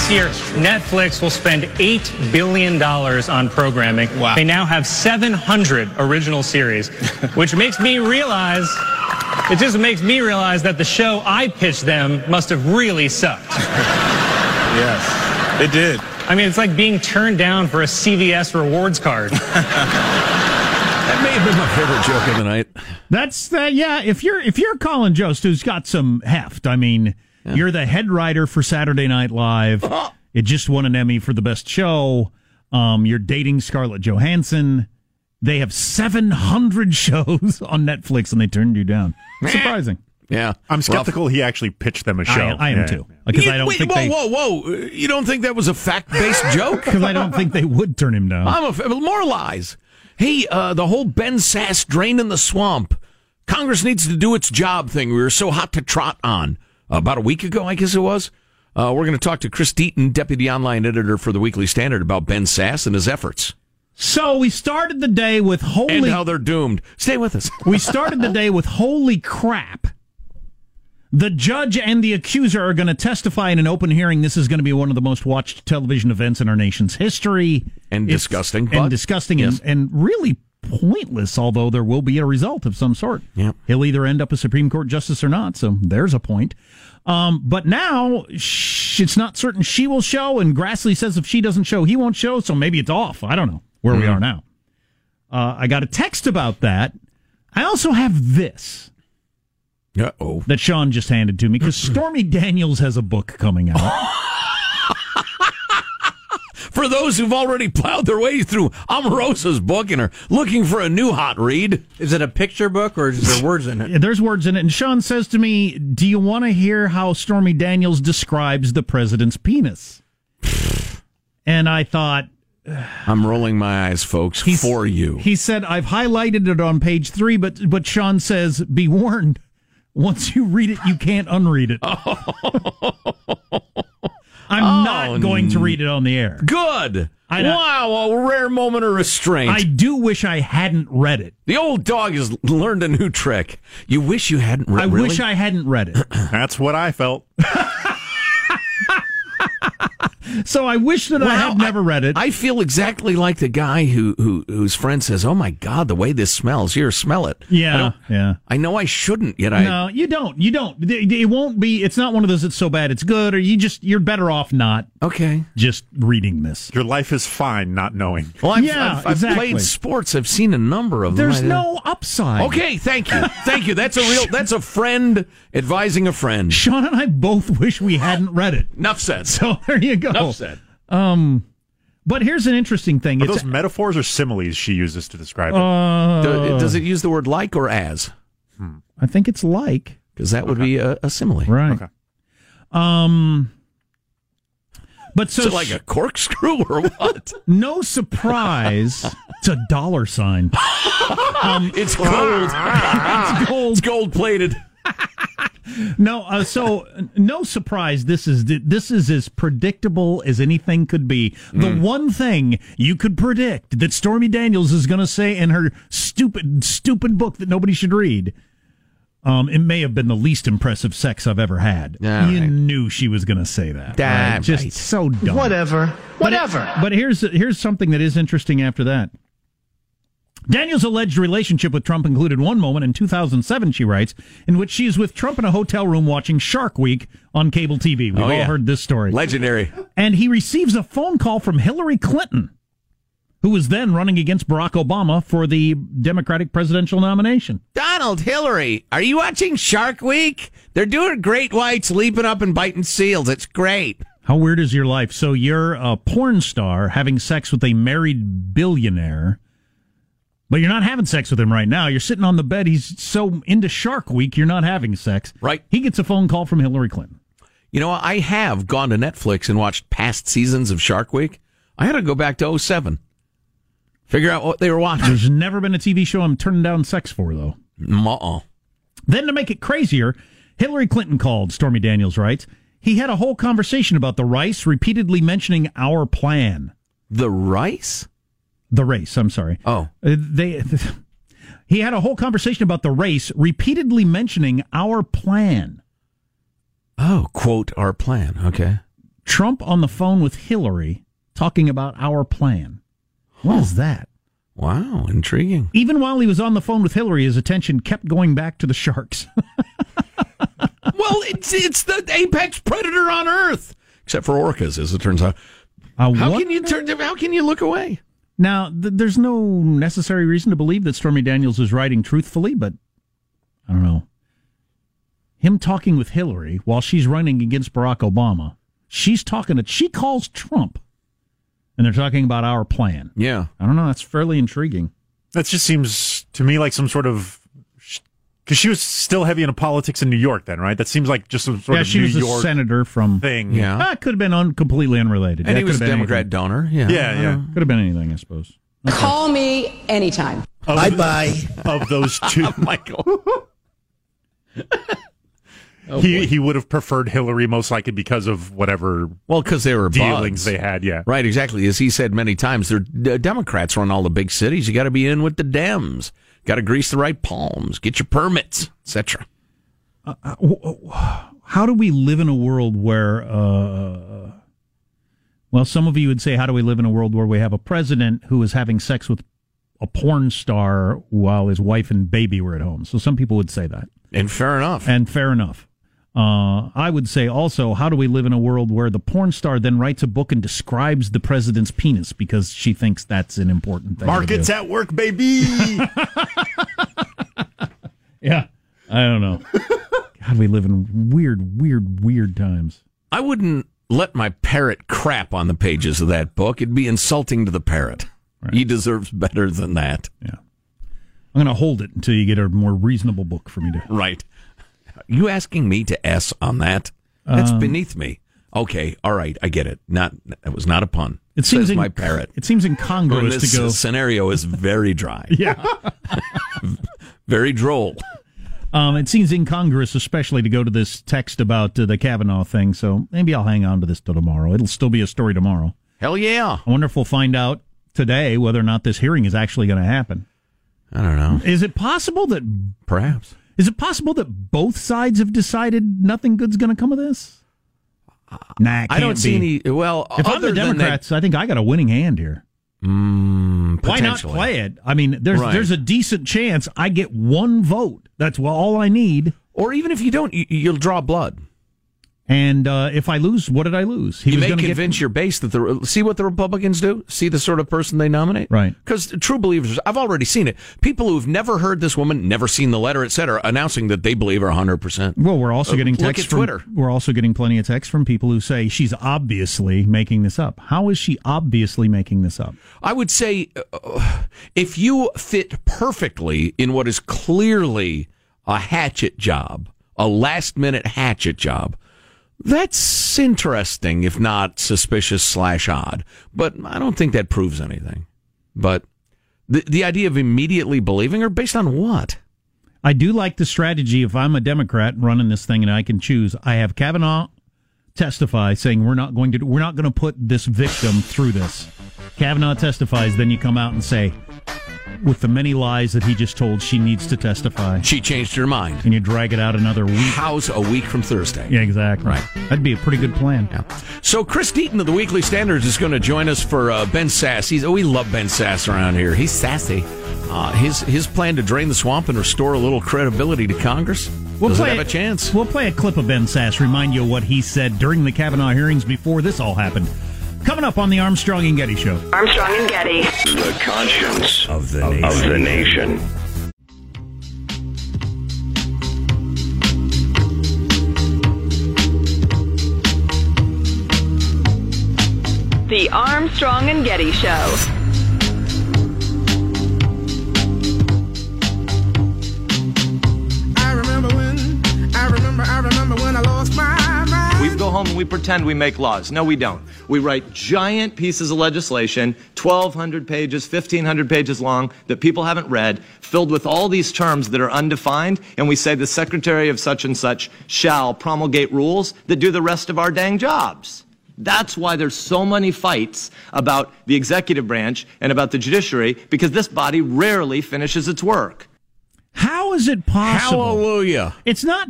This year, Netflix will spend $8 billion on programming. Wow. They now have 700 original series, which makes me realize, it just makes me realize that the show I pitched them must have really sucked. Yes, it did. I mean, it's like being turned down for a CVS rewards card. That may have been my favorite joke of the night. That's uh, yeah. If you're if you're Colin Jost, who's got some heft, I mean, you're the head writer for Saturday Night Live. It just won an Emmy for the best show. Um, you're dating Scarlett Johansson. They have 700 shows on Netflix, and they turned you down. Surprising. Yeah. I'm skeptical he actually pitched them a show. I, I am Yeah. too, because I don't Wait, think whoa, they whoa, whoa. You don't think that was a fact based joke? because I don't think they would turn him down. I'm a, more lies. Hey, uh, the whole Ben Sasse drain in the swamp. Congress needs to do its job thing. We were so hot to trot on about a week ago, I guess it was. Uh, we're going to talk to Chris Deaton, deputy online editor for the Weekly Standard, about Ben Sasse and his efforts So we started the day with holy. and how they're doomed. Stay with us. we started the day with holy crap. The judge and the accuser are going to testify in an open hearing. This is going to be one of the most watched television events in our nation's history. And It's- disgusting, but- and disgusting, Yes. and, and really pointless. Although there will be a result of some sort. Yep. He'll either end up a Supreme Court justice or not. So there's a point. Um, but now sh- it's not certain she will show, and Grassley says if she doesn't show, he won't show. So maybe it's off. I don't know where we are now. Uh, I got a text about that. I also have this Uh oh. that Sean just handed to me because Stormy Daniels has a book coming out. For those who've already plowed their way through Omarosa's book and are looking for a new hot read, Is it a picture book or is there words in it? There's words in it, and Sean says to me, "Do you want to hear how Stormy Daniels describes the president's penis?" And I thought I'm rolling my eyes, folks, He's- for you. he said, "I've highlighted it on page three, but but Sean says, be warned, Once you read it, you can't unread it. I'm Oh, not going to read it on the air. Good. I know. wow, a rare moment of restraint. I do wish I hadn't read it. the old dog has learned a new trick. You wish you hadn't read it. I really? wish I hadn't read it. That's what I felt. So I wish that I Well, had never read it. I feel exactly like the guy who, who whose friend says, "Oh my God, the way this smells! Here, smell it." Yeah, don't- yeah. I know I shouldn't, yet I. No, you don't. You don't. It it won't be. It's not one of those. It's so bad it's good, or you just you're better off not Okay. just reading this. Your life is fine not knowing. Well, I've, Yeah, I've, I've exactly. played sports. I've seen a number of There's them. I- no upside. Okay, thank you, thank you. That's a real. That's a friend advising a friend. Sean and I both wish we hadn't read it. Enough said. So there you go. Enough said. Um, but here's an interesting thing. Are It's those metaphors or similes she uses to describe it? uh, Do- does it use the word like or as? I think it's like Because that would be a, a simile. right. Okay. Um, but so Is like a corkscrew or what? no surprise. it's a dollar sign. it's gold. It's gold. It's gold plated. No, uh, so no surprise. This is this is as predictable as anything could be. The one thing you could predict that Stormy Daniels is going to say in her stupid stupid book that nobody should read. Um, it may have been the least impressive sex I've ever had. Yeah, you right. knew she was going to say that. Ah, right? Just right. so dumb. Whatever. But it- Whatever. But, here's here's something that is interesting after that. Daniels' alleged relationship with Trump included one moment in 2007, she writes, in which she is with Trump in a hotel room watching Shark Week on cable TV. We've Oh, all yeah. heard this story. Legendary. And he receives a phone call from Hillary Clinton, who was then running against Barack Obama for the Democratic presidential nomination. Donald, Hillary, are you watching Shark Week? They're doing great whites leaping up and biting seals. It's great. How weird is your life? So you're a porn star having sex with a married billionaire, but you're not having sex with him right now. You're sitting on the bed. He's so into Shark Week, you're not having sex. Right. He gets a phone call from Hillary Clinton. You know, I have gone to Netflix and watched past seasons of Shark Week. I had to go back to 07. Figure out what they were watching. There's never been a TV show I'm turning down sex for, though. Uh-uh. Then to make it crazier, Hillary Clinton called, Stormy Daniels writes. He had a whole conversation about the rice, repeatedly mentioning our plan. The rice? The race, I'm sorry. Oh. Uh, they he had a whole conversation about the race, repeatedly mentioning our plan. Oh, quote, our plan. Okay. Trump on the phone with Hillary talking about our plan. What is that? Wow, intriguing. Even while he was on the phone with Hillary, his attention kept going back to the sharks. well, it's it's the apex predator on Earth, except for orcas, as it turns out. Uh, How can you turn? How can you look away? Now, th- there's no necessary reason to believe that Stormy Daniels is writing truthfully, but I don't know. Him talking with Hillary while she's running against Barack Obama, she's talking to, she calls Trump, and they're talking about our plan. Yeah. I don't know. That's fairly intriguing. That just seems to me like some sort of because she was still heavy into politics in New York then, right? That seems like just some sort yeah, of she New was a York senator from. thing. Yeah. Ah, it could have been un- completely unrelated. And That he was a could have been Democrat anything. donor. Yeah. Yeah, yeah. Could have been anything, I suppose. Call me anytime. Bye bye. Of those two, Michael. he he would have preferred Hillary most likely because of whatever Well, because they were dealings buds. they had. Yeah. Right, exactly. As he said many times, they're the Democrats run all the big cities. You got to be in with the Dems. Got to grease the right palms, get your permits, etc. how do we live in a world where uh, well some of you would say how do we live in a world where we have a president who is having sex with a porn star while his wife and baby were at home so some people would say that And fair enough. and fair enough uh, I would say also, how do we live in a world where the porn star then writes a book and describes the president's penis because she thinks that's an important thing? to Markets do? at work, baby. yeah, I don't know. God, we live in weird, weird, weird times. I wouldn't let my parrot crap on the pages of that book. It'd be insulting to the parrot. He deserves better than that. Yeah. I'm going to hold it until you get a more reasonable book for me to. Right. You asking me to S on that? That's Um, beneath me. Okay, all right, I get it. Not that was not a pun. It seems Says in- my parrot. It seems incongruous this to go. This scenario is very dry, Yeah. very droll. Um, it seems incongruous, especially to go to this text about uh, the Kavanaugh thing. So maybe I'll hang on to this till tomorrow. It'll still be a story tomorrow. Hell yeah! I wonder if we'll find out today whether or not this hearing is actually going to happen. I don't know. Is it possible that perhaps is it possible that both sides have decided nothing good's going to come of this? Nah, I don't see any. Well, if I'm the Democrats, I think I got a winning hand here. Mm, Why not play it? I mean, there's right. there's a decent chance I get one vote. That's all I need. Or even if you don't, you'll draw blood. And uh, if I lose, what did I lose? He you may convince get... your base that the see what the Republicans do, see the sort of person they nominate, right? Because true believers, I've already seen it. People who've never heard this woman, never seen the letter, etc., announcing that they believe her hundred percent. Well, we're also uh, getting texts from Twitter. We're also getting plenty of texts from people who say she's obviously making this up. How is she obviously making this up? I would say uh, if you fit perfectly in what is clearly a hatchet job, a last minute hatchet job that's interesting, if not suspicious slash odd. But I don't think that proves anything. But the the idea of immediately believing her based on what? I do like the strategy. If I'm a Democrat running this thing and I can choose, I have Kavanaugh testify saying we're not going to we're not going to put this victim through this. Kavanaugh testifies, then you come out and say, with the many lies that he just told, she needs to testify. She changed her mind. And you drag it out another week. How's a week from Thursday? Yeah, exactly. Right. That'd be a pretty good plan. Yeah. So Chris Deaton of the Weekly Standards is going to join us for uh, Ben Sasse. He's, oh, we love Ben Sasse around here. He's sassy. Uh, his his plan to drain the swamp and restore a little credibility to Congress. We'll play, have a chance? We'll play a clip of Ben Sasse, remind you what he said during the Kavanaugh hearings before this all happened. Coming up on the Armstrong and Getty Show. Armstrong and Getty. The conscience of the nation. Of the nation. The Armstrong and Getty Show. I remember when, I remember, I remember when I lost my mind. We go home and we pretend we make laws. No, we don't. We write giant pieces of legislation, 1,200 pages, 1,500 pages long, that people haven't read, filled with all these terms that are undefined, and we say the Secretary of such and such shall promulgate rules that do the rest of our dang jobs. That's why there's so many fights about the executive branch and about the judiciary, because this body rarely finishes its work. How is it possible? Hallelujah. It's not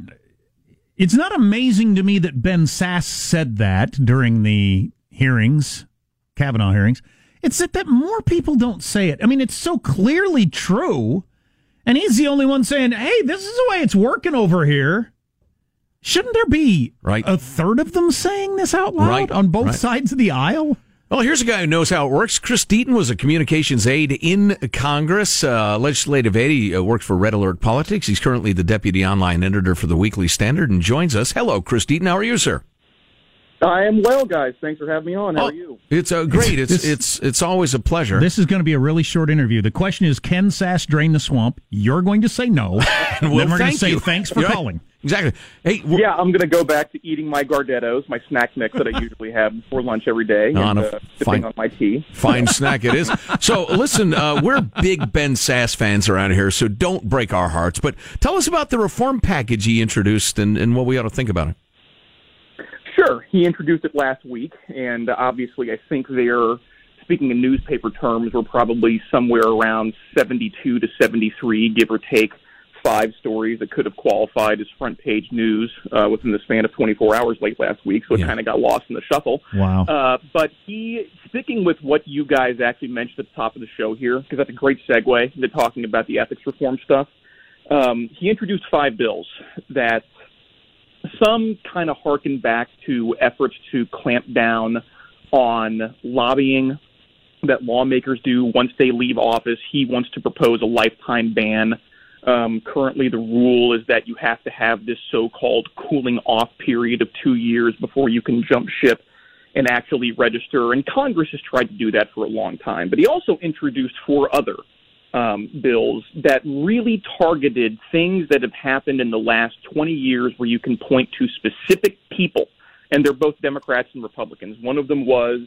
it's not amazing to me that Ben Sasse said that during the hearings, Kavanaugh hearings. It's that, that more people don't say it. I mean, it's so clearly true. And he's the only one saying, hey, this is the way it's working over here. Shouldn't there be right. a third of them saying this out loud right. on both right. sides of the aisle? Well, here's a guy who knows how it works. Chris Deaton was a communications aide in Congress, uh, legislative aide. He uh, worked for Red Alert Politics. He's currently the deputy online editor for the Weekly Standard and joins us. Hello, Chris Deaton. How are you, sir? I am well, guys. Thanks for having me on. How oh, are you? It's uh, great. It's, it's, it's it's always a pleasure. This is going to be a really short interview. The question is, can Sasse drain the swamp? You're going to say no. and we'll then we're going to say you. thanks for calling. Exactly. Hey, yeah, I'm going to go back to eating my Gardettos, my snack mix that I usually have before lunch every day, and uh, sipping on my tea. Fine snack it is. So, listen, uh, we're big Ben Sasse fans around here, so don't break our hearts. But tell us about the reform package he introduced and, and what we ought to think about it. Sure. He introduced it last week, and obviously, I think they're speaking in newspaper terms, we're probably somewhere around 72 to 73, give or take five stories that could have qualified as front page news uh, within the span of 24 hours late last week, so it yeah. kind of got lost in the shuffle. Wow. Uh, but he, sticking with what you guys actually mentioned at the top of the show here, because that's a great segue into talking about the ethics reform stuff. Um, he introduced five bills that some kind of harken back to efforts to clamp down on lobbying that lawmakers do once they leave office. He wants to propose a lifetime ban um, currently, the rule is that you have to have this so-called cooling off period of two years before you can jump ship and actually register. And Congress has tried to do that for a long time. But he also introduced four other um, bills that really targeted things that have happened in the last 20 years where you can point to specific people. And they're both Democrats and Republicans. One of them was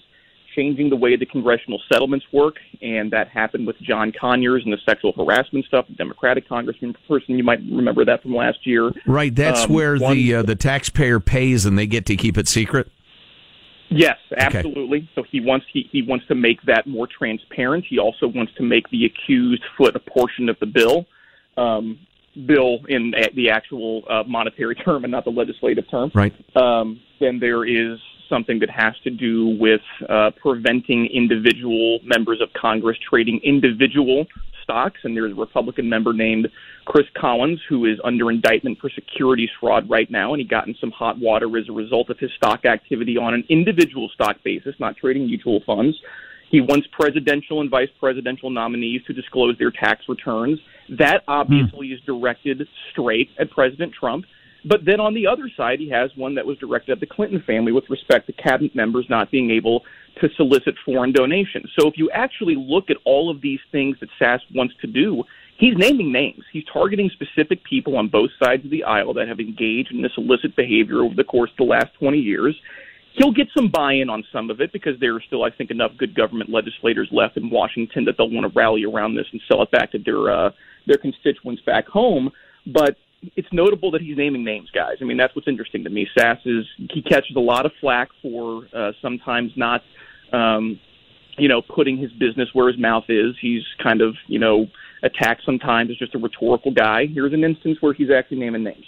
changing the way the congressional settlements work, and that happened with John Conyers and the sexual harassment stuff. The Democratic congressman person, you might remember that from last year. Right, that's Um, where one- the uh, the taxpayer pays and they get to keep it secret. Yes, absolutely. So he wants he, he wants to make that more transparent. He also wants to make the accused foot a portion of the bill. Um, bill in the actual uh, monetary term and not the legislative term. Right. Um, then there is something that has to do with uh, preventing individual members of Congress trading individual stocks. And there's a Republican member named Chris Collins who is under indictment for securities fraud right now, and he got in some hot water as a result of his stock activity on an individual stock basis, not trading mutual funds. He wants presidential and vice presidential nominees to disclose their tax returns. That hmm. obviously is directed straight at President Trump. But then on the other side, he has one that was directed at the Clinton family with respect to cabinet members not being able to solicit foreign donations. So if you actually look at all of these things that Sasse wants to do, he's naming names. He's targeting specific people on both sides of the aisle that have engaged in this illicit behavior over the course of the last 20 years. He'll get some buy-in on some of it because there are still, I think, enough good government legislators left in Washington that they'll want to rally around this and sell it back to their uh, their constituents back home. But it's notable that he's naming names, guys. I mean, that's what's interesting to me. Sasse is he catches a lot of flack for uh, sometimes not, um, you know, putting his business where his mouth is. He's kind of, you know, attacked sometimes as just a rhetorical guy. Here's an instance where he's actually naming names.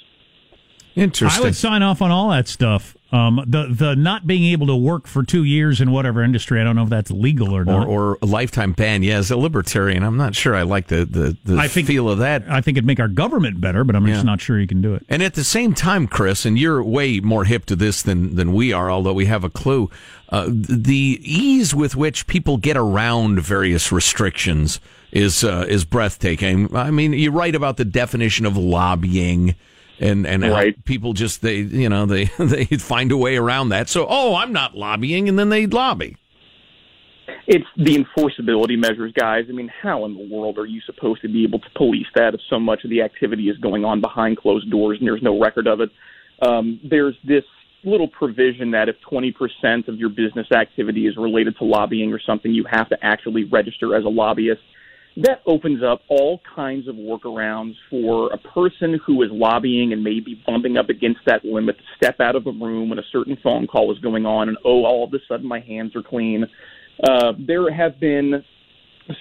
Interesting. I would sign off on all that stuff. Um, the the not being able to work for two years in whatever industry, I don't know if that's legal or Or, not. or a lifetime ban. Yeah, as a libertarian, I'm not sure I like the, the, the I think- feel of that. I think it'd make our government better, but I'm Yeah. just not sure you can do it. And at the same time, Chris, and you're way more hip to this than, than we are, although we have a clue, uh, the ease with which people get around various restrictions is uh, is breathtaking. I mean, you write about the definition of lobbying. And and Right. people just they you know they they find a way around that. So oh, I'm not lobbying, and then they lobby. It's the enforceability measures, guys. I mean, how in the world are you supposed to be able to police that if so much of the activity is going on behind closed doors and there's no record of it? Um, there's this little provision that if 20% of your business activity is related to lobbying or something, you have to actually register as a lobbyist. That opens up all kinds of workarounds for a person who is lobbying and maybe bumping up against that limit to step out of the room when a certain phone call is going on and, oh, all of a sudden my hands are clean. Uh, there have been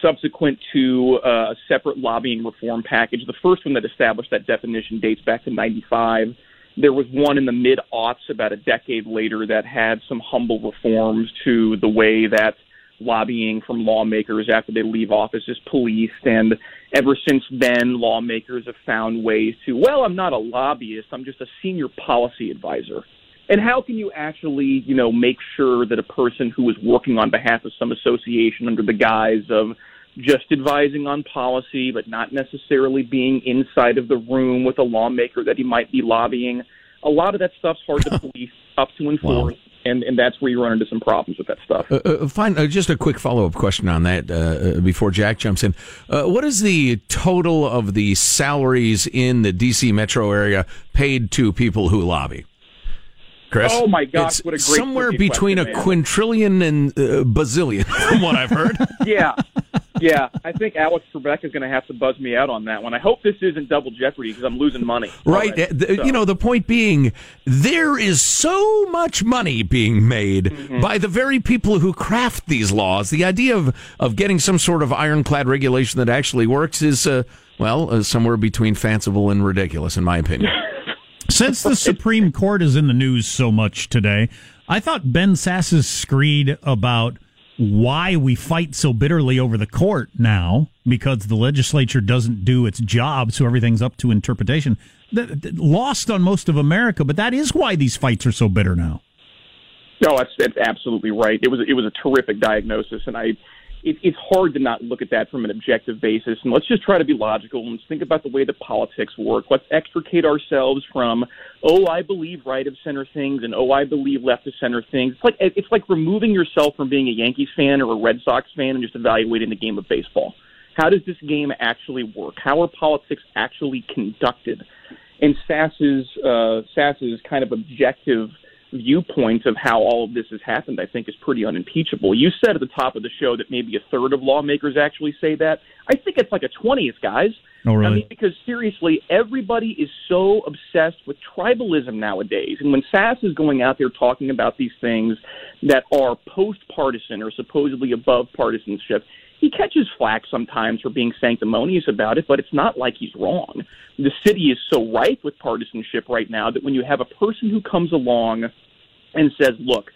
subsequent to uh, a separate lobbying reform package. The first one that established that definition dates back to 95. There was one in the mid aughts, about a decade later, that had some humble reforms to the way that lobbying from lawmakers after they leave office is policed. And ever since then, lawmakers have found ways to, well, I'm not a lobbyist, I'm just a senior policy advisor. And how can you actually, you know, make sure that a person who is working on behalf of some association under the guise of just advising on policy, but not necessarily being inside of the room with a lawmaker that he might be lobbying, a lot of that stuff's hard to police, up to enforce, and, and that's where you run into some problems with that stuff. Uh, uh, fine. Uh, just a quick follow up question on that uh, uh, before Jack jumps in. Uh, what is the total of the salaries in the D.C. metro area paid to people who lobby? Chris? Oh, my gosh, It's what a great somewhere between question, a man. quintillion and uh, bazillion, from what I've heard. yeah, yeah. I think Alex Trebek is going to have to buzz me out on that one. I hope this isn't double jeopardy because I'm losing money. Right. Uh, the- So- You know, the point being, there is so much money being made Mm-hmm. by the very people who craft these laws. The idea of, of getting some sort of ironclad regulation that actually works is, uh, well, uh, somewhere between fanciful and ridiculous, in my opinion. Since the Supreme Court is in the news so much today, I thought Ben Sasse's screed about why we fight so bitterly over the court now because the legislature doesn't do its job, so everything's up to interpretation. That, that- lost on most of America, but that is why these fights are so bitter now. No, that's, that's absolutely right. It was it was a terrific diagnosis, and I. It, it's hard to not look at that from an objective basis, and let's just try to be logical and let's think about the way that politics work. Let's extricate ourselves from, oh, I believe right of center things, and oh, I believe left of center things. It's like it's like removing yourself from being a Yankees fan or a Red Sox fan and just evaluating the game of baseball. How does this game actually work? How are politics actually conducted? And Sasse's uh, Sasse's kind of objective viewpoint of how all of this has happened, I think, is pretty unimpeachable. You said at the top of the show that maybe a third of lawmakers actually say that. I think it's like a twentieth, guys. Oh, really? I mean, because seriously, everybody is so obsessed with tribalism nowadays. And when Sasse is going out there talking about these things that are post partisan or supposedly above partisanship, he catches flack sometimes for being sanctimonious about it, but it's not like he's wrong. The city is so rife with partisanship right now that when you have a person who comes along and says, look,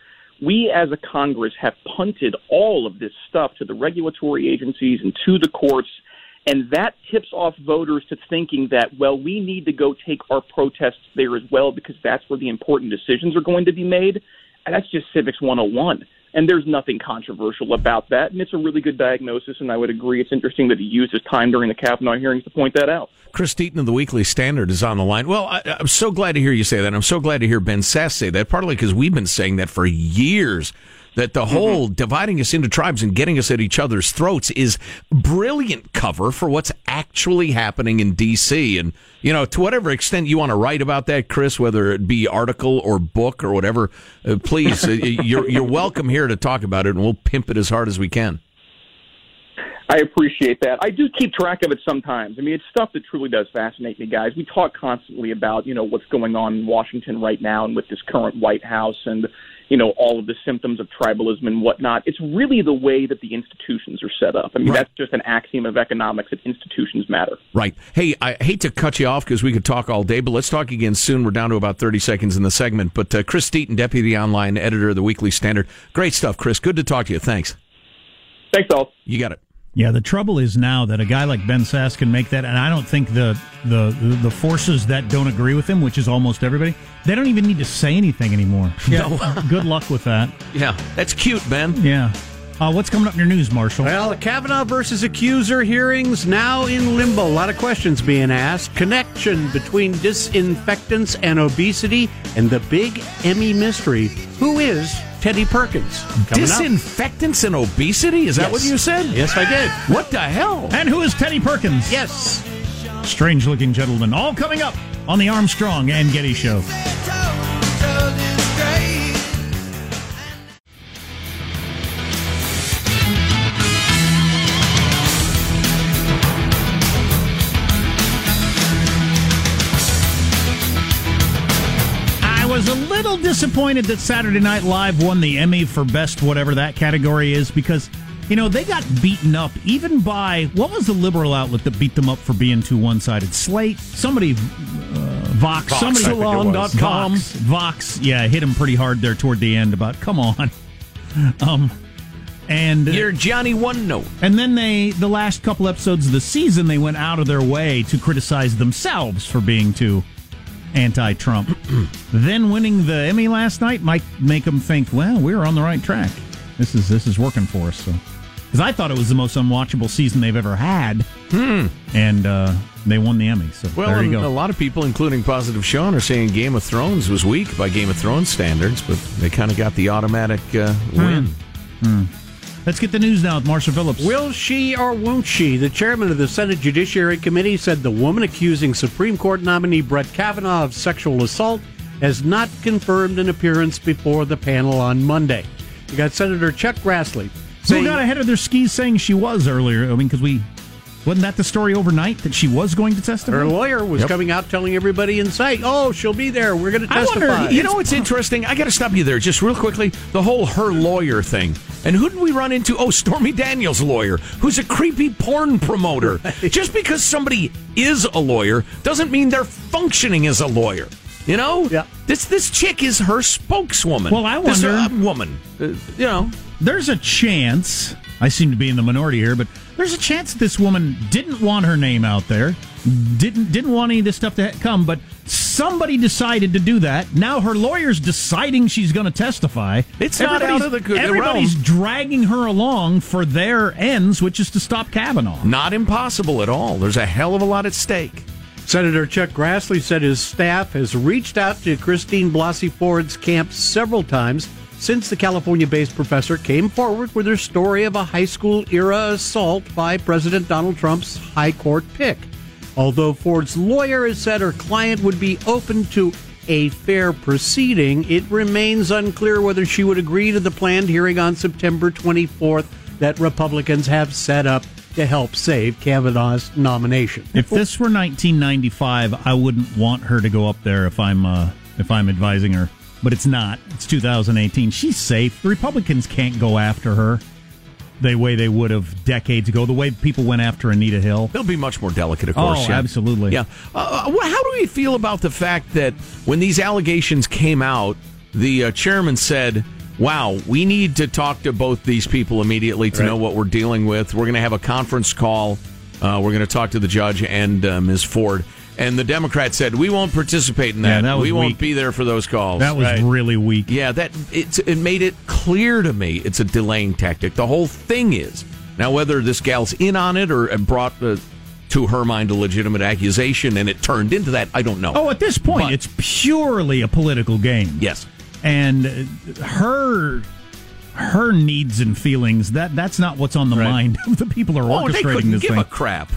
we as a Congress have punted all of this stuff to the regulatory agencies and to the courts, and that tips off voters to thinking that, well, we need to go take our protests there as well because that's where the important decisions are going to be made. That's just Civics 101. And there's nothing controversial about that. And it's a really good diagnosis, and I would agree. It's interesting that he used his time during the Kavanaugh hearings to point that out. Chris Deaton of the Weekly Standard is on the line. Well, I, am so glad to hear you say that. I'm so glad to hear Ben Sasse say that, partly because we've been saying that for years that the whole mm-hmm. dividing us into tribes and getting us at each other's throats is brilliant cover for what's actually happening in D.C. And, you know, to whatever extent you want to write about that, Chris, whether it be article or book or whatever, uh, please, uh, you're, you're welcome here to talk about it and we'll pimp it as hard as we can. I appreciate that. I do keep track of it sometimes. I mean, it's stuff that truly does fascinate me, guys. We talk constantly about, you know, what's going on in Washington right now and with this current White House and you know, all of the symptoms of tribalism and whatnot. It's really the way that the institutions are set up. I mean, right. that's just an axiom of economics that institutions matter. Right. Hey, I hate to cut you off because we could talk all day, but let's talk again soon. We're down to about 30 seconds in the segment. But uh, Chris Deaton, Deputy Online Editor of the Weekly Standard. Great stuff, Chris. Good to talk to you. Thanks. Thanks, all. You got it. Yeah, the trouble is now that a guy like Ben Sasse can make that, and I don't think the the the forces that don't agree with him, which is almost everybody, they don't even need to say anything anymore. Yeah, no. good luck with that. Yeah, that's cute, Ben. Yeah. Uh, what's coming up in your news, Marshall? Well, the Kavanaugh versus accuser hearings now in limbo. A lot of questions being asked. Connection between disinfectants and obesity, and the big Emmy mystery: who is Teddy Perkins. Disinfectants and obesity? Is that yes. what you said? Yes, I did. What the hell? And who is Teddy Perkins? Yes. Strange looking gentleman. All coming up on the Armstrong and Getty Show. Little disappointed that Saturday Night Live won the Emmy for best whatever that category is because you know they got beaten up even by what was the liberal outlet that beat them up for being too one-sided? Slate, somebody, uh, Vox, Vox somebody, Salon.com, Vox, Vox, yeah, hit him pretty hard there toward the end about come on, um, and you're Johnny One Note. And then they, the last couple episodes of the season, they went out of their way to criticize themselves for being too anti-Trump. then winning the Emmy last night might make them think, well, we're on the right track. This is this is working for us. So, because I thought it was the most unwatchable season they've ever had, hmm. and uh, they won the Emmy. So well, there you go. A lot of people, including Positive Sean, are saying Game of Thrones was weak by Game of Thrones standards, but they kind of got the automatic uh, win. Hmm. Hmm. Let's get the news now with Marshall Phillips. Will she or won't she? The chairman of the Senate Judiciary Committee said the woman accusing Supreme Court nominee Brett Kavanaugh of sexual assault has not confirmed an appearance before the panel on Monday. You got Senator Chuck Grassley. Saying, Who got ahead of their skis saying she was earlier? I mean, because we wasn't that the story overnight that she was going to testify? Her lawyer was yep. coming out telling everybody in sight, "Oh, she'll be there. We're going to testify." I wonder, you know what's interesting? I got to stop you there just real quickly. The whole her lawyer thing. And who did we run into? Oh, Stormy Daniels' lawyer, who's a creepy porn promoter. Just because somebody is a lawyer doesn't mean they're functioning as a lawyer. You know? Yeah. This this chick is her spokeswoman. Well, I wonder. This, uh, woman. Uh, you know. There's a chance. I seem to be in the minority here, but there's a chance that this woman didn't want her name out there, didn't didn't want any of this stuff to come, but somebody decided to do that. Now her lawyer's deciding she's going to testify. It's not out of the good Everybody's realm. dragging her along for their ends, which is to stop Kavanaugh. Not impossible at all. There's a hell of a lot at stake. Senator Chuck Grassley said his staff has reached out to Christine Blasey Ford's camp several times since the California based professor came forward with her story of a high school era assault by President Donald Trump's high court pick. Although Ford's lawyer has said her client would be open to a fair proceeding. It remains unclear whether she would agree to the planned hearing on September 24th that Republicans have set up to help save Kavanaugh's nomination. If this were 1995, I wouldn't want her to go up there if I'm uh, if I'm advising her. But it's not. It's 2018. She's safe. The Republicans can't go after her the way they would have decades ago. The way people went after Anita Hill. They'll be much more delicate, of course. Oh, yeah. absolutely. Yeah. Uh, how do we feel about the fact that when these allegations came out, the uh, chairman said, "Wow, we need to talk to both these people immediately to Right. know what we're dealing with. We're going to have a conference call. Uh, we're going to talk to the judge and uh, Ms. Ford." And the Democrat said, "We won't participate in that. Yeah, that was we won't weak. be there for those calls." That was really weak. Yeah, that it's it made it clear to me it's a delaying tactic. The whole thing is now whether this gal's in on it or brought uh, to her mind a legitimate accusation and it turned into that, I don't know. Oh, at this point, But- it's purely a political game. Yes. and uh, her her needs and feelings that that's not what's on the mind of the people who are Oh, they orchestrating couldn't this give thing. a crap.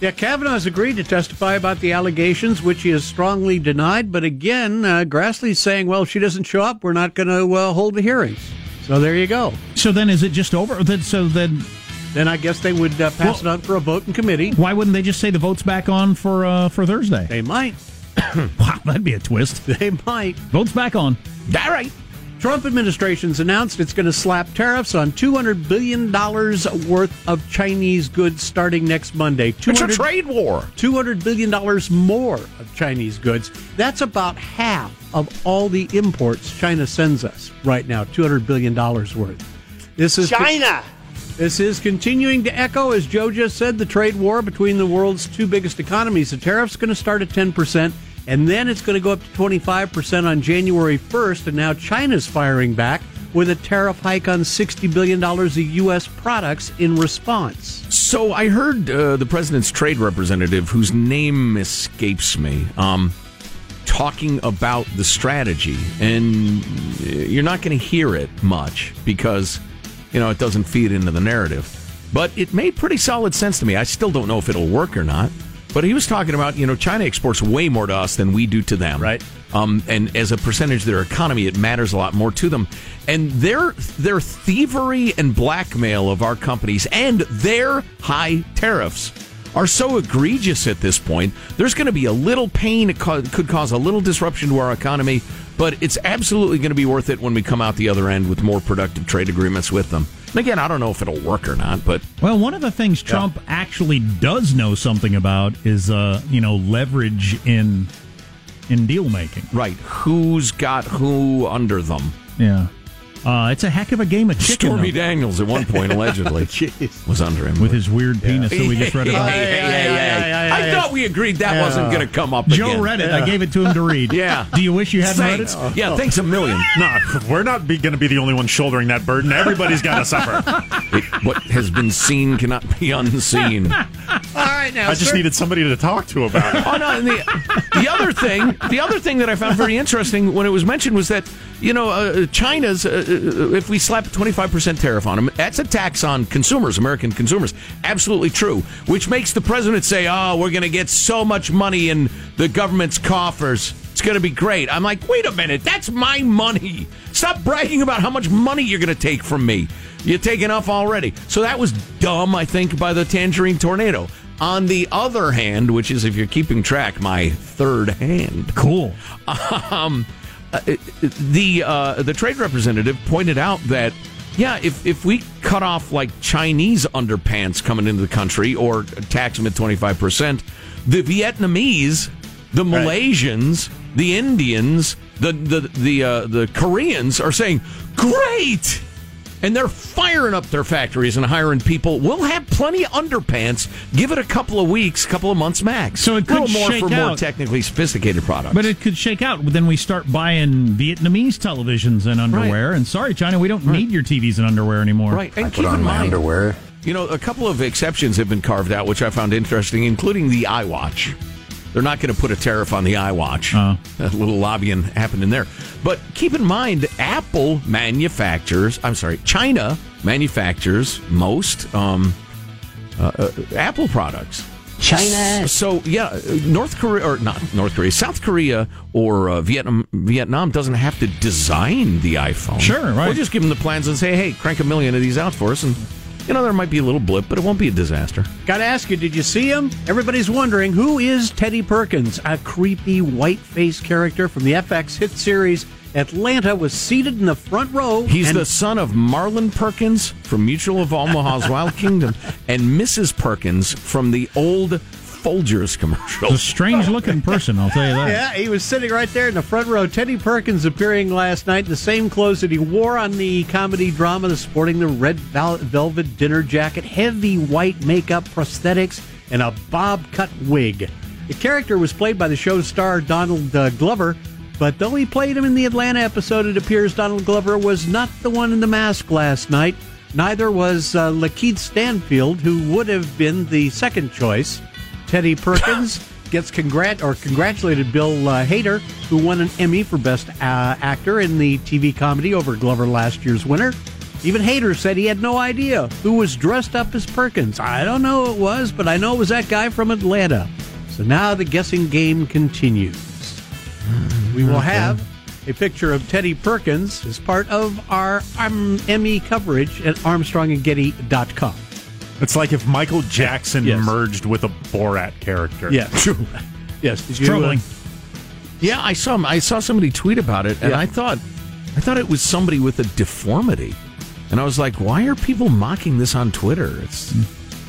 Yeah, Kavanaugh's agreed to testify about the allegations, which he has strongly denied. But again, uh, Grassley's saying, well, if she doesn't show up. We're not going to uh, hold the hearings. So there you go. So then, is it just over? Then, so then, then I guess they would uh, pass it on for a vote in committee. Why wouldn't they just say the vote's back on for uh, for Thursday? They might. wow, that'd be a twist. They might. Vote's back on. All right. Trump administration's announced it's going to slap tariffs on $200 billion worth of Chinese goods starting next Monday. It's a trade war. $200 billion more of Chinese goods. That's about half of all the imports China sends us right now, $200 billion worth. This is China! This is continuing to echo, as Joe just said, the trade war between the world's two biggest economies. The tariff's going to start at 10%, and then it's going to go up to 25% on January 1st, and now China's firing back with a tariff hike on $60 billion of U.S. products in response. So I heard uh, the president's trade representative, whose name escapes me, um, talking about the strategy, and uh, you're not going to hear it much because you know it doesn't feed into the narrative. But it made pretty solid sense to me. I still don't know if it'll work or not. But he was talking about, you know, China exports way more to us than we do to them. Right. Um, and as a percentage of their economy, it matters a lot more to them. And their their thievery and blackmail of our companies and their high tariffs are so egregious at this point. There's going to be a little pain. It co- could cause a little disruption to our economy, but it's absolutely going to be worth it when we come out the other end with more productive trade agreements with them. And again, I don't know if it'll work or not, but Well, one of the things Trump actually does know something about is, uh, you know, leverage in in deal making. right, who's got who under them? Yeah, uh, it's a heck of a game of chicken. Stormy though. Daniels at one point allegedly was under him with his weird penis that we just read Hey, about. hey, hey, hey, hey. I thought we agreed that wasn't going to come up Joe again. read it. I gave it to him to read. Yeah. Do you wish you hadn't Thanks. read it? Yeah, thanks a million. No, we're not going to be the only one shouldering that burden. Everybody's got to suffer. It- what has been seen cannot be unseen. All right, now. I just needed somebody to talk to about it. Oh no! And the the other thing, the other thing that I found very interesting when it was mentioned was that you know uh, China's uh, uh, if we slap a twenty five percent tariff on them, that's a tax on consumers, American consumers. Absolutely true. Which makes the president say, "Oh, we're going to get so much money in the government's coffers." It's going to be great. I'm like, wait a minute, that's my money. Stop bragging about how much money you're going to take from me. You take enough already. So that was dumb, I think, by the Tangerine Tornado. On the other hand, which is if you're keeping track, my third hand. Cool. Um, uh, the uh, the trade representative pointed out that yeah, if if we cut off like Chinese underpants coming into the country or tax them at twenty five percent, the Vietnamese, the Malaysians, the Indians, the the the uh, the Koreans are saying great. And they're firing up their factories and hiring people. We'll have plenty of underpants. Give it a couple of weeks, couple of months max. So it could a little more shake for more technically sophisticated products. But it could shake out. Then we start buying Vietnamese televisions and underwear. And sorry, China, we don't need your TVs and underwear anymore. Right. And keep in mind, underwear. you know, a couple of exceptions have been carved out, which I found interesting, including the iWatch. They're not going to put a tariff on the iWatch. A little lobbying happening there. But keep in mind, Apple manufactures, I'm sorry, China manufactures most um, uh, uh, Apple products. China. So yeah, North Korea or not North Korea, South Korea or uh, Vietnam. Vietnam doesn't have to design the iPhone. Sure, right. We'll just give them the plans and say, hey, crank a million of these out for us, and you know there might be a little blip, but it won't be a disaster. Got to ask you, did you see him? Everybody's wondering who is Teddy Perkins, a creepy white face character from the FX hit series Atlanta was seated in the front row. He's the son of Marlin Perkins from Mutual of Omaha's Wild Kingdom and Mrs. Perkins from the old Folgers commercial. A strange looking person, I'll tell you that. Yeah, he was sitting right there in the front row. Teddy Perkins appearing last night in the same clothes that he wore on the comedy drama, the sporting the red velvet dinner jacket, heavy white makeup, prosthetics, and a bob cut wig. The character was played by the show's star Donald uh, Glover, but though he played him in the Atlanta episode, it appears Donald Glover was not the one in the mask last night. Neither was uh, Lakeith Stanfield, who would have been the second choice. Teddy Perkins gets congrat or congratulated Bill uh, Hader, who won an Emmy for Best uh, Actor in the TV comedy over Glover last year's winner. Even Hader said he had no idea who was dressed up as Perkins. I don't know who it was, but I know it was that guy from Atlanta. So now the guessing game continues. We will have a picture of Teddy Perkins as part of our um, Emmy coverage at ArmstrongandGetty.com. It's like if Michael Jackson Yes. merged with a Borat character. Yeah. yes. Did you, uh, troubling. Yeah, I saw I saw somebody tweet about it, and Yeah. I thought I thought it was somebody with a deformity, and I was like, why are people mocking this on Twitter? It's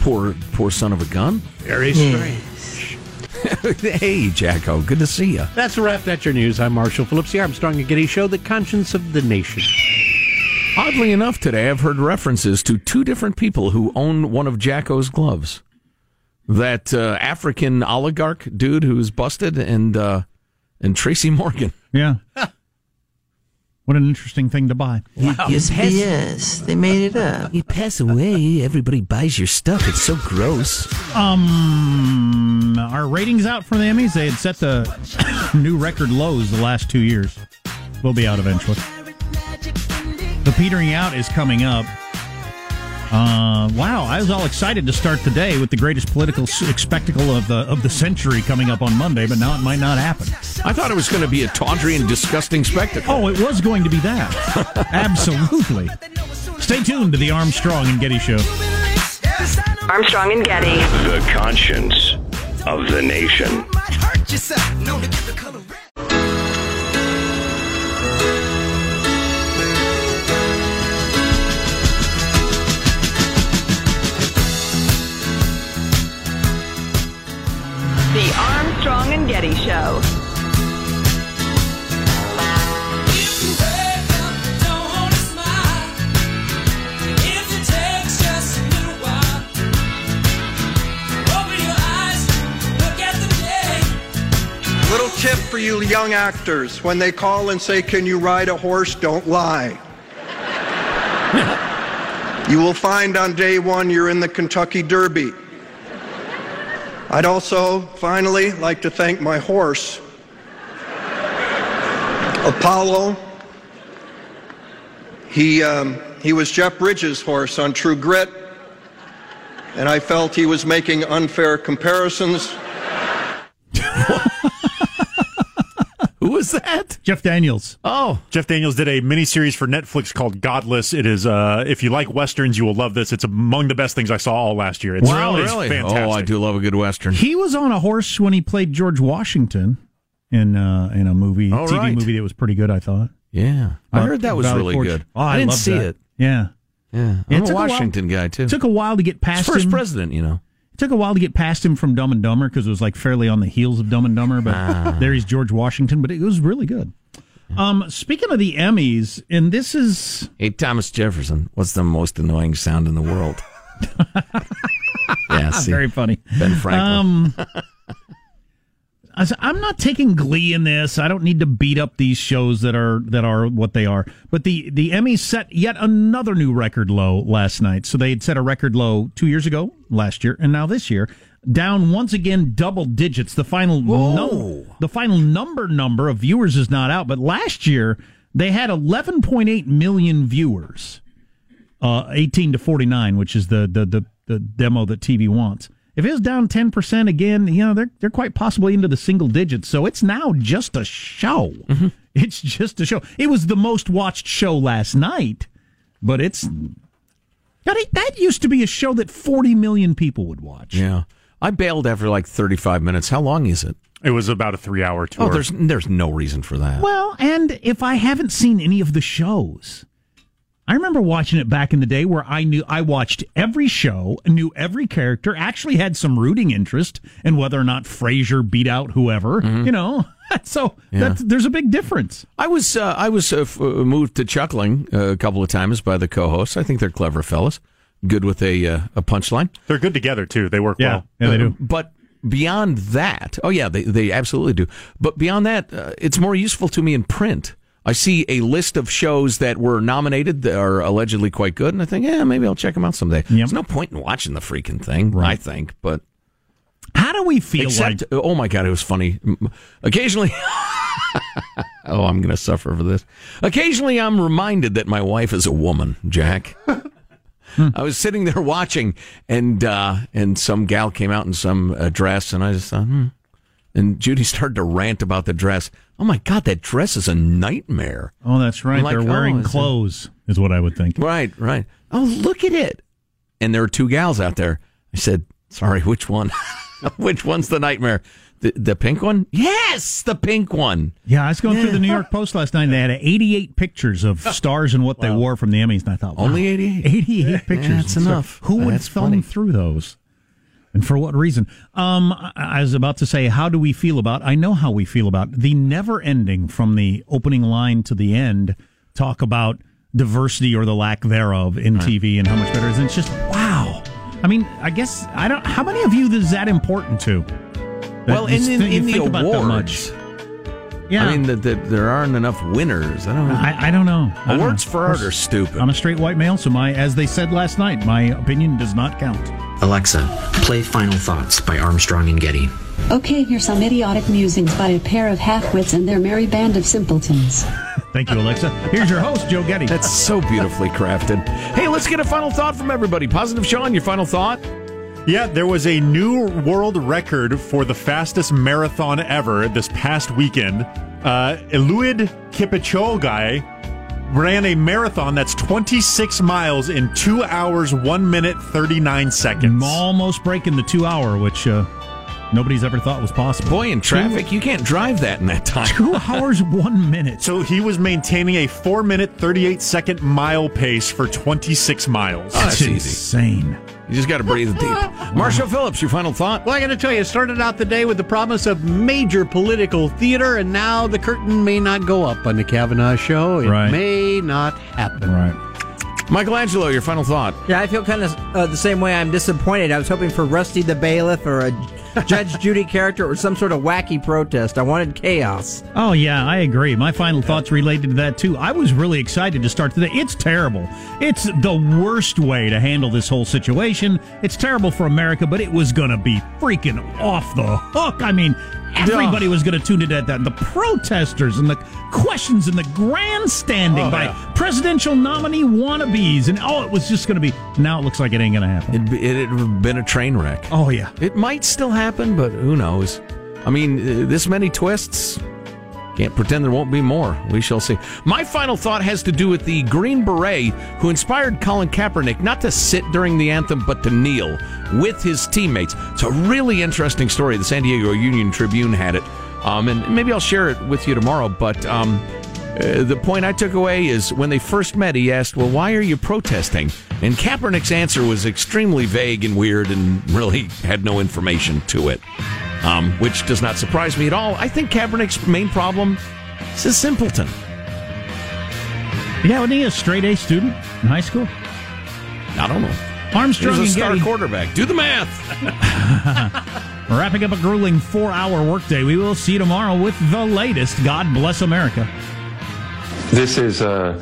poor poor son of a gun. Very strange. hey, Jacko, good to see you. That's a wrap. That's your news. I'm Marshall Phillips, the Armstrong and Getty Show, the conscience of the nation. Oddly enough, today I've heard references to two different people who own one of Jacko's gloves. That uh, African oligarch dude who's busted, and uh, and Tracy Morgan. Yeah. what an interesting thing to buy. It's BS. They made it up. You pass away, everybody buys your stuff. It's so gross. Um, our ratings out for the Emmys. They had set the new record lows the last two years. We'll be out eventually. The petering out is coming up. Uh, wow, I was all excited to start the day with the greatest political spectacle of the of the century coming up on Monday, but now it might not happen. I thought it was going to be a tawdry and disgusting spectacle. Oh, it was going to be that. Absolutely. Stay tuned to the Armstrong and Getty Show. Armstrong and Getty. The conscience of the nation. The Armstrong and Getty Show. Little tip for you young actors when they call and say, Can you ride a horse? Don't lie. you will find on day one you're in the Kentucky Derby. I'd also, finally, like to thank my horse, Apollo. He, um, he was Jeff Bridges' horse on True Grit, and I felt he was making unfair comparisons. Was that? Jeff Daniels. Oh, Jeff Daniels did a miniseries for Netflix called Godless. It is, uh, if you like westerns, you will love this. It's among the best things I saw all last year. It's wow, it's really? fantastic. Oh, I do love a good western. He was on a horse when he played George Washington in uh, in a movie, All TV right. movie that was pretty good. I thought. Yeah, I About heard that was Valley really Forge. good. Oh, I, didn't see that. it. Yeah, Yeah, Yeah, I'm a took a while- Washington guy too. it took a while to get past First him. president, you know. Took a while to get past him from Dumb and Dumber because it was like fairly on the heels of Dumb and Dumber. But Ah. there he's George Washington. But it was really good. Um, speaking of the Emmys, and this is Hey, Thomas Jefferson, what's the most annoying sound in the world? yeah, see, very funny. Ben Franklin. Um, I'm not taking glee in this. I don't need to beat up these shows that are that are what they are. But the the Emmys set yet another new record low last night. So they had set a record low two years ago, last year, and now this year, down once again double digits. The final no, the final number number of viewers is not out, but last year they had 11.8 million viewers uh, 18 to 49, which is the, the, the, the demo that TV wants. If it was down 10% again, you know, they're, they're quite possibly into the single digits. So it's now just a show. Mm-hmm. It's just a show. It was the most watched show last night, but it's. God, that used to be a show that 40 million people would watch. Yeah. I bailed after like 35 minutes. How long is it? It was about a three hour tour. Oh, there's there's no reason for that. Well, and if I haven't seen any of the shows, I remember watching it back in the day where I knew I watched every show, knew every character, actually had some rooting interest in whether or not Frasier beat out whoever, you know. So Yeah. that, there's a big difference. I was uh, I was uh, f- uh, moved to chuckling uh, a couple of times by the co-hosts. I think they're clever fellas, good with a uh, a punchline. They're good together too. They work well. Uh, But beyond that, oh yeah, they they absolutely do. But beyond that, uh, it's more useful to me in print. I see a list of shows that were nominated that are allegedly quite good, and I think, yeah, maybe I'll check them out someday. There's no point in watching the freaking thing, right. I think. But how do we feel Except, oh my god, it was funny. Occasionally, oh, I'm going to suffer for this. Occasionally, I'm reminded that my wife is a woman, Jack. I was sitting there watching, and uh, and some gal came out in some uh, dress, and I just thought, hmm. And Judy started to rant about the dress. Oh my God, that dress is a nightmare. Oh, that's right. Like, They're oh, wearing is clothes, is what I would think. Right, right. Oh, look at it. And there were two gals out there. I said, sorry, which one? which one's the nightmare? The, the pink one? Yes, the pink one. Yeah, I was going through the New York Post last night. and They had 88 pictures of stars and what they wore from the Emmys, and I thought, wow, Only 88? 88 pictures. that's So enough. Who would That's thumb funny. through those? And for what reason? Um, I was about to say, how do we feel about? I know how we feel about the never ending from the opening line to the end. Talk about diversity or the lack thereof in TV and how much better it is. And it's just wow. I mean, I guess I don't. How many of you is that important to? That well, in, in, in the awards, Yeah. I mean, the, the, there aren't enough winners. I don't know. I, I don't know. Awards for art are stupid. I'm a straight white male, so my, as they said last night, my opinion does not count. Alexa, play Final Thoughts by Armstrong and Getty. Okay, here's some idiotic musings by a pair of half-wits and their merry band of simpletons. Thank you, Alexa. Here's your host, Joe Getty. That's so beautifully crafted. Hey, let's get a final thought from everybody. Positive Sean, your final thought? Yeah, there was a new world record for the fastest marathon ever this past weekend. Uh, Eliud Kipchoge ran a marathon that's 26 miles in 2 hours, 1 minute, 39 seconds. Almost breaking the two hour, which uh, nobody's ever thought was possible. Boy, in traffic, you can't drive that in that time. Two hours, one minute. So he was maintaining a 4 minute, 38 second mile pace for 26 miles. Oh, that's easy. insane. You just got to breathe deep. Marshall Phillips, your final thought? Well, I got to tell you, it started out the day with the promise of major political theater, and now the curtain may not go up on the Kavanaugh show. It Right. may not happen. Right. Michael Angelo, your final thought? Yeah, I feel kind of uh, the same way. I'm disappointed. I was hoping for Rusty the Bailiff or a Judge Judy character or some sort of wacky protest. I wanted chaos. Oh, yeah, I agree. My final thoughts related to that, too. I was really excited to start today. It's terrible. It's the worst way to handle this whole situation. It's terrible for America, but it was going to be freaking off the hook. I mean, everybody was going to tune in at that. The protesters and the questions and the grandstanding Oh, by yeah. presidential nominee wannabes. And oh, it was just going to be. Now it looks like it ain't going to happen. It'd, be, it'd have been a train wreck. Oh, yeah. It might still happen, but who knows? I mean, uh, this many twists. Can't pretend there won't be more. We shall see. My final thought has to do with the Green Beret who inspired Colin Kaepernick not to sit during the anthem, but to kneel with his teammates. It's a really interesting story. The San Diego Union Tribune had it. Um, and maybe I'll share it with you tomorrow. But um, uh, the point I took away is when they first met, he asked, Well, why are you protesting? And Kaepernick's answer was extremely vague and weird and really had no information to it, um, which does not surprise me at all. I think Kaepernick's main problem is a simpleton. Yeah, wasn't he a straight A student in high school? I don't know. Armstrong He was and a star Getty. quarterback. Do the math. Wrapping up a grueling four hour workday. We will see you tomorrow with the latest. God bless America. This is a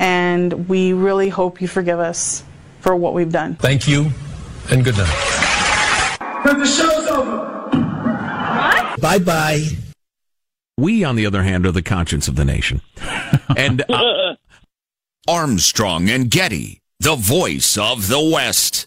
and we really hope you forgive us for what we've done. Thank you, and good night. But the show's over. What? Bye bye. We, on the other hand, are the conscience of the nation. And uh, Armstrong and Getty, the voice of the West.